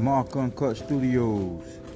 Mark Uncut Studios.